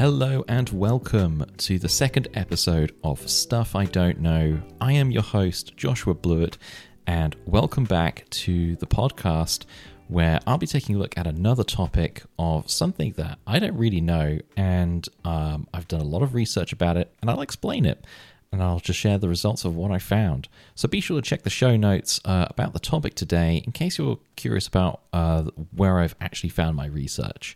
Hello and welcome to the second episode of Stuff I Don't Know. I am your host, Joshua Blewett, and welcome back to the podcast where I'll be taking a look at another topic of something that I don't really know, and um, I've done a lot of research about it, and I'll explain it. And I'll just share the results of what I found. So be sure to check the show notes uh, about the topic today in case you're curious about uh, where I've actually found my research.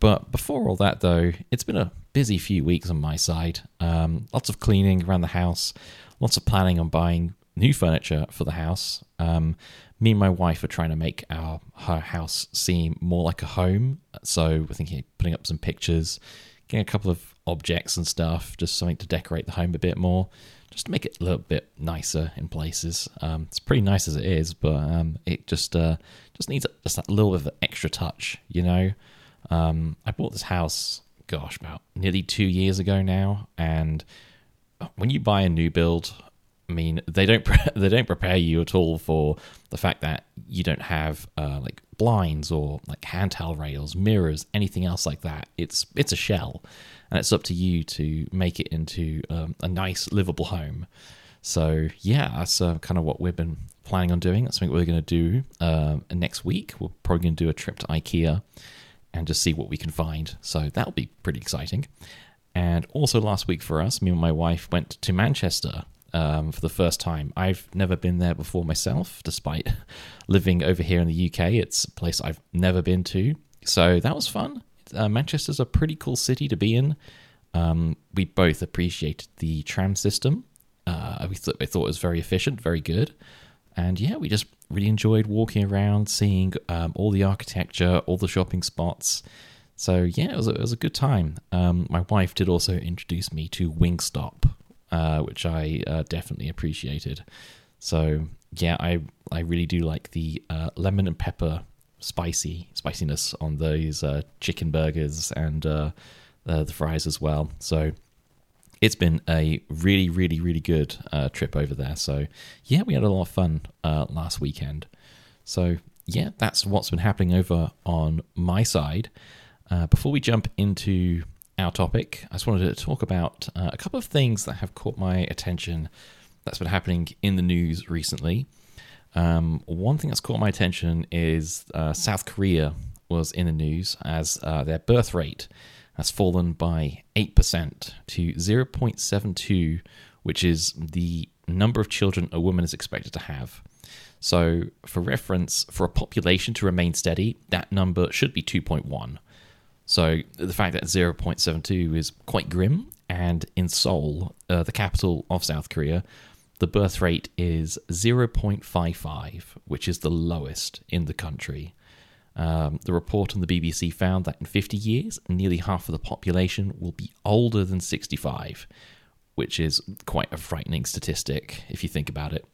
But before all that, though, it's been a busy few weeks on my side. Um, lots of cleaning around the house, lots of planning on buying new furniture for the house. Um, me and my wife are trying to make our her house seem more like a home. So we're thinking of putting up some pictures, getting a couple of objects and stuff, just something to decorate the home a bit more, just to make it a little bit nicer in places. Um, it's pretty nice as it is, but um, it just uh, just needs just a little bit of extra touch, you know. Um, I bought this house, gosh, about nearly two years ago now, and when you buy a new build, I mean, they don't pre- they don't prepare you at all for the fact that you don't have uh, like blinds or like handheld rails, mirrors, anything else like that. It's it's a shell, and it's up to you to make it into um, a nice livable home. So yeah, that's uh, kind of what we've been planning on doing. That's something we're going to do uh, next week. We're probably going to do a trip to IKEA and just see what we can find. So that'll be pretty exciting. And also last week for us, me and my wife went to Manchester um, for the first time. I've never been there before myself, despite living over here in the UK. It's a place I've never been to. So that was fun. Uh, Manchester's a pretty cool city to be in. Um, we both appreciated the tram system. Uh, we, th- we thought it was very efficient, very good. And yeah, we just really enjoyed walking around, seeing um, all the architecture, all the shopping spots. So yeah, it was a, it was a good time. Um, my wife did also introduce me to Wingstop, uh, which I uh, definitely appreciated. So yeah, I I really do like the uh, lemon and pepper spicy spiciness on those uh, chicken burgers and uh, the fries as well. So it's been a really, really, really good uh, trip over there. So, yeah, we had a lot of fun uh, last weekend. So, yeah, that's what's been happening over on my side. Uh, before we jump into our topic, I just wanted to talk about uh, a couple of things that have caught my attention that's been happening in the news recently. Um, one thing that's caught my attention is uh, South Korea was in the news as uh, their birth rate has fallen by 8% to 0.72, which is the number of children a woman is expected to have. So, for reference, for a population to remain steady, that number should be 2.1. So, the fact that 0.72 is quite grim, and in Seoul, uh, the capital of South Korea, the birth rate is 0.55, which is the lowest in the country. Um, the report on the BBC found that in 50 years, nearly half of the population will be older than 65, which is quite a frightening statistic if you think about it.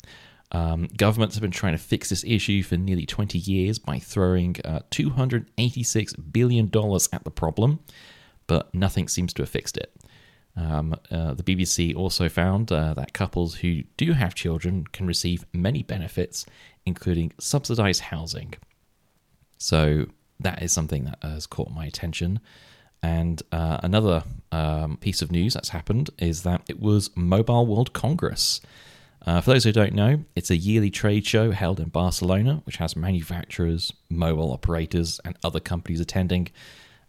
Um, governments have been trying to fix this issue for nearly 20 years by throwing uh, $286 billion at the problem, but nothing seems to have fixed it. Um, uh, the BBC also found uh, that couples who do have children can receive many benefits, including subsidized housing. So that is something that has caught my attention. And uh, another um, piece of news that's happened is that it was Mobile World Congress. Uh, for those who don't know, it's a yearly trade show held in Barcelona, which has manufacturers, mobile operators, and other companies attending.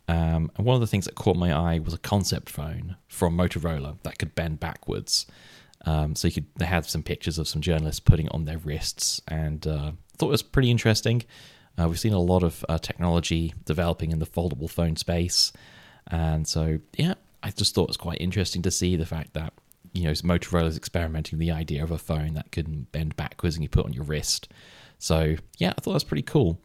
Um, and one of the things that caught my eye was a concept phone from Motorola that could bend backwards. Um, so you could they had some pictures of some journalists putting it on their wrists, and uh, thought it was pretty interesting. Uh, we've seen a lot of uh, technology developing in the foldable phone space. And so, yeah, I just thought it was quite interesting to see the fact that, you know, Motorola is experimenting the idea of a phone that can bend backwards and you put on your wrist. So, yeah, I thought that was pretty cool.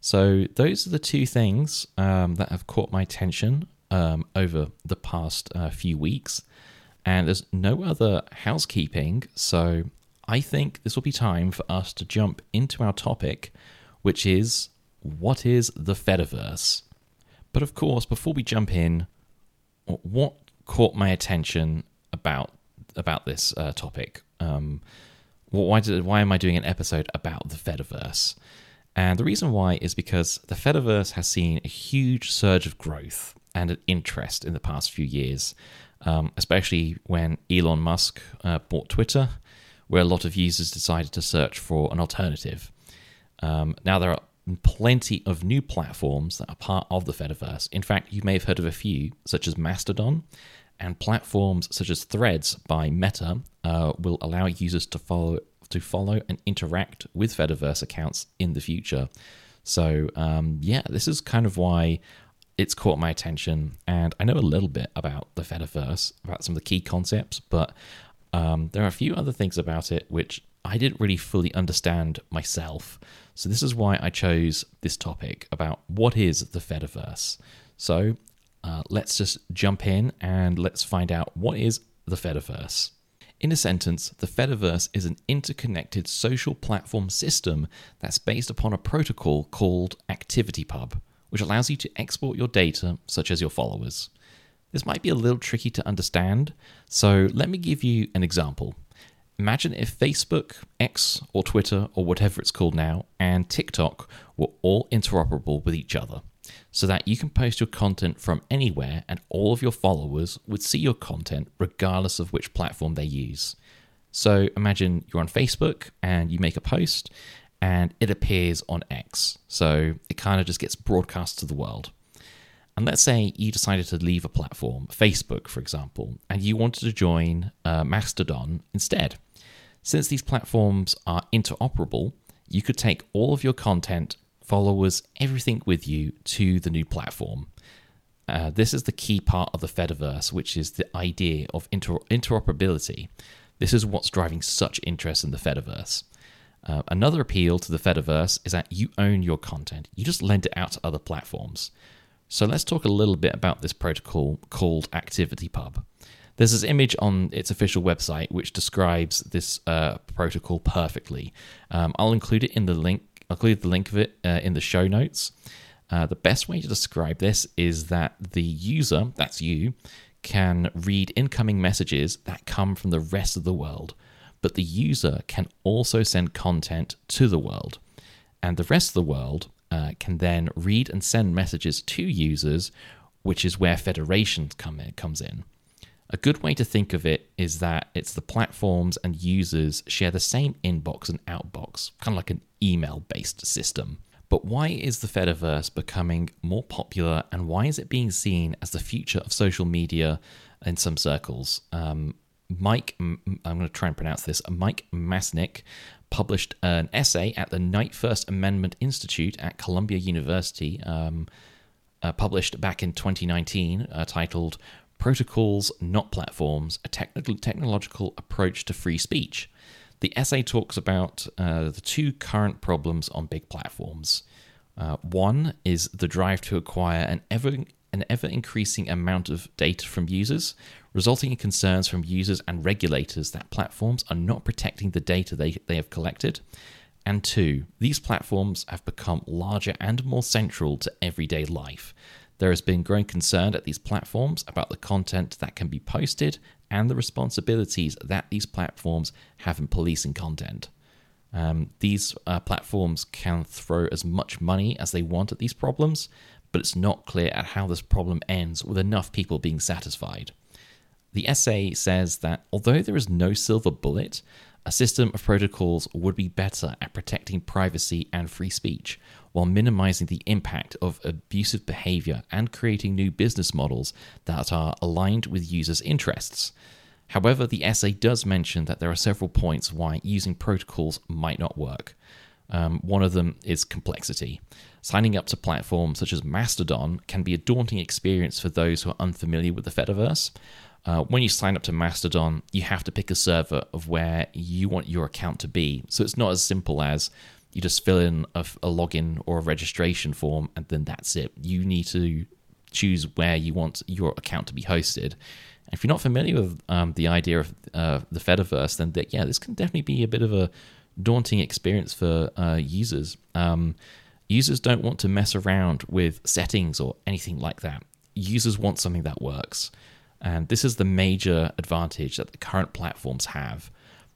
So, those are the two things um, that have caught my attention um, over the past uh, few weeks. And there's no other housekeeping. So, I think this will be time for us to jump into our topic which is what is the Fediverse? But of course, before we jump in, what caught my attention about about this uh, topic? Um, why did why am I doing an episode about the Fediverse? And the reason why is because the Fediverse has seen a huge surge of growth and an interest in the past few years, um, especially when Elon Musk uh, bought Twitter, where a lot of users decided to search for an alternative. Um, now, there are plenty of new platforms that are part of the Fediverse. In fact, you may have heard of a few, such as Mastodon, and platforms such as Threads by Meta uh, will allow users to follow to follow and interact with Fediverse accounts in the future. So um, yeah, this is kind of why it's caught my attention, and I know a little bit about the Fediverse, about some of the key concepts, but um, there are a few other things about it which I didn't really fully understand myself. So this is why I chose this topic about what is the Fediverse. So uh, let's just jump in and let's find out what is the Fediverse. In a sentence, the Fediverse is an interconnected social platform system that's based upon a protocol called ActivityPub, which allows you to export your data, such as your followers. This might be a little tricky to understand, so let me give you an example. Imagine if Facebook, X, or Twitter, or whatever it's called now, and TikTok were all interoperable with each other so that you can post your content from anywhere and all of your followers would see your content regardless of which platform they use. So imagine you're on Facebook and you make a post and it appears on X. So it kind of just gets broadcast to the world. And let's say you decided to leave a platform, Facebook, for example, and you wanted to join uh, Mastodon instead. Since these platforms are interoperable, you could take all of your content followers, everything with you to the new platform. Uh, this is the key part of the Fediverse, which is the idea of inter- interoperability. This is what's driving such interest in the Fediverse. Uh, another appeal to the Fediverse is that you own your content, you just lend it out to other platforms. So let's talk a little bit about this protocol called ActivityPub. There's this image on its official website which describes this uh, protocol perfectly. Um, I'll include it in the link I'll include the link of it uh, in the show notes. Uh, the best way to describe this is that the user, that's you, can read incoming messages that come from the rest of the world, but the user can also send content to the world. And the rest of the world uh, can then read and send messages to users, which is where federation come in, comes in. A good way to think of it is that it's the platforms and users share the same inbox and outbox, kind of like an email based system. But why is the Fediverse becoming more popular and why is it being seen as the future of social media in some circles? Um, Mike, I'm going to try and pronounce this, Mike Masnick published an essay at the Knight First Amendment Institute at Columbia University, um, uh, published back in 2019, uh, titled Protocols, Not Platforms A Technical, Technological Approach to Free Speech. The essay talks about uh, the two current problems on big platforms. Uh, one is the drive to acquire an ever an ever increasing amount of data from users, resulting in concerns from users and regulators that platforms are not protecting the data they, they have collected. And two, these platforms have become larger and more central to everyday life, there has been growing concern at these platforms about the content that can be posted and the responsibilities that these platforms have in policing content. Um, these uh, platforms can throw as much money as they want at these problems, but it's not clear at how this problem ends with enough people being satisfied. The essay says that although there is no silver bullet, a system of protocols would be better at protecting privacy and free speech, while minimizing the impact of abusive behavior and creating new business models that are aligned with users' interests. However, the essay does mention that there are several points why using protocols might not work. Um, one of them is complexity. Signing up to platforms such as Mastodon can be a daunting experience for those who are unfamiliar with the Fediverse. Uh, when you sign up to Mastodon, you have to pick a server of where you want your account to be. So it's not as simple as you just fill in a, a, login or a registration form and then that's it. You need to choose where you want your account to be hosted. And if you're not familiar with um, the idea of uh, the Fediverse, then th- yeah, this can definitely be a bit of a daunting experience for uh, users. Um, users don't want to mess around with settings or anything like that. Users want something that works. And this is the major advantage that the current platforms have.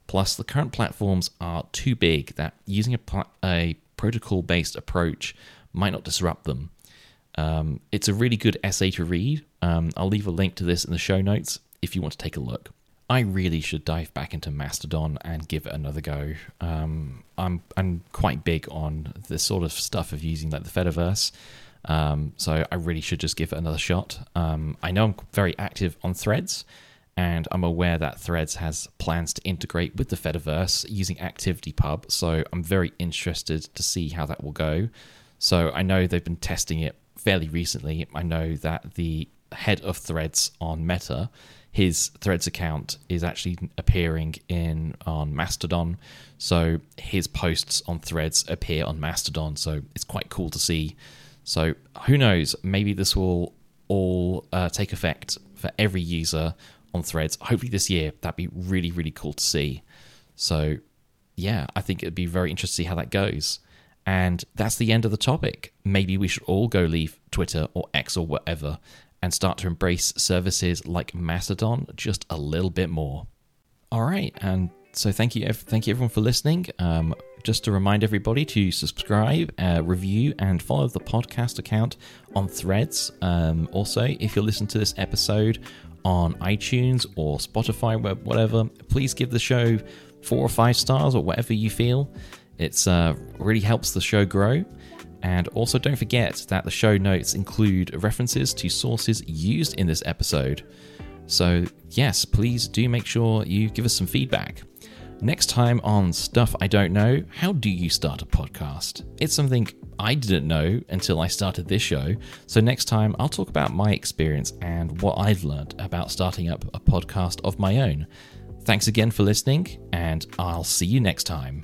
Plus, the current platforms are too big that using a, a protocol based approach might not disrupt them. Um, it's a really good essay to read. Um, I'll leave a link to this in the show notes if you want to take a look. I really should dive back into Mastodon and give it another go. Um, I'm I'm quite big on this sort of stuff of using like the Fediverse, um, so I really should just give it another shot. Um, I know I'm very active on Threads, and I'm aware that Threads has plans to integrate with the Fediverse using ActivityPub. So I'm very interested to see how that will go. So I know they've been testing it fairly recently. I know that the head of Threads on Meta his Threads account is actually appearing in on Mastodon. So his posts on Threads appear on Mastodon. So it's quite cool to see. So who knows? Maybe this will all uh, take effect for every user on Threads. Hopefully this year. That'd be really really cool to see. So yeah, I think it'd be very interesting to see how that goes. And that's the end of the topic. Maybe we should all go leave Twitter or X or whatever and start to embrace services like Mastodon just a little bit more. All right, and so thank you, thank you everyone for listening. Um, just to remind everybody to subscribe, uh, review, and follow the podcast account on Threads. Um, also, if you listen to this episode on iTunes or Spotify, whatever, please give the show four or five stars or whatever you feel. It's uh, really helps the show grow. And also, don't forget that the show notes include references to sources used in this episode. So, yes, please do make sure you give us some feedback. Next time on Stuff I Don't Know, how do you start a podcast? It's something I didn't know until I started this show. So, next time I'll talk about my experience and what I've learned about starting up a podcast of my own. Thanks again for listening, and I'll see you next time.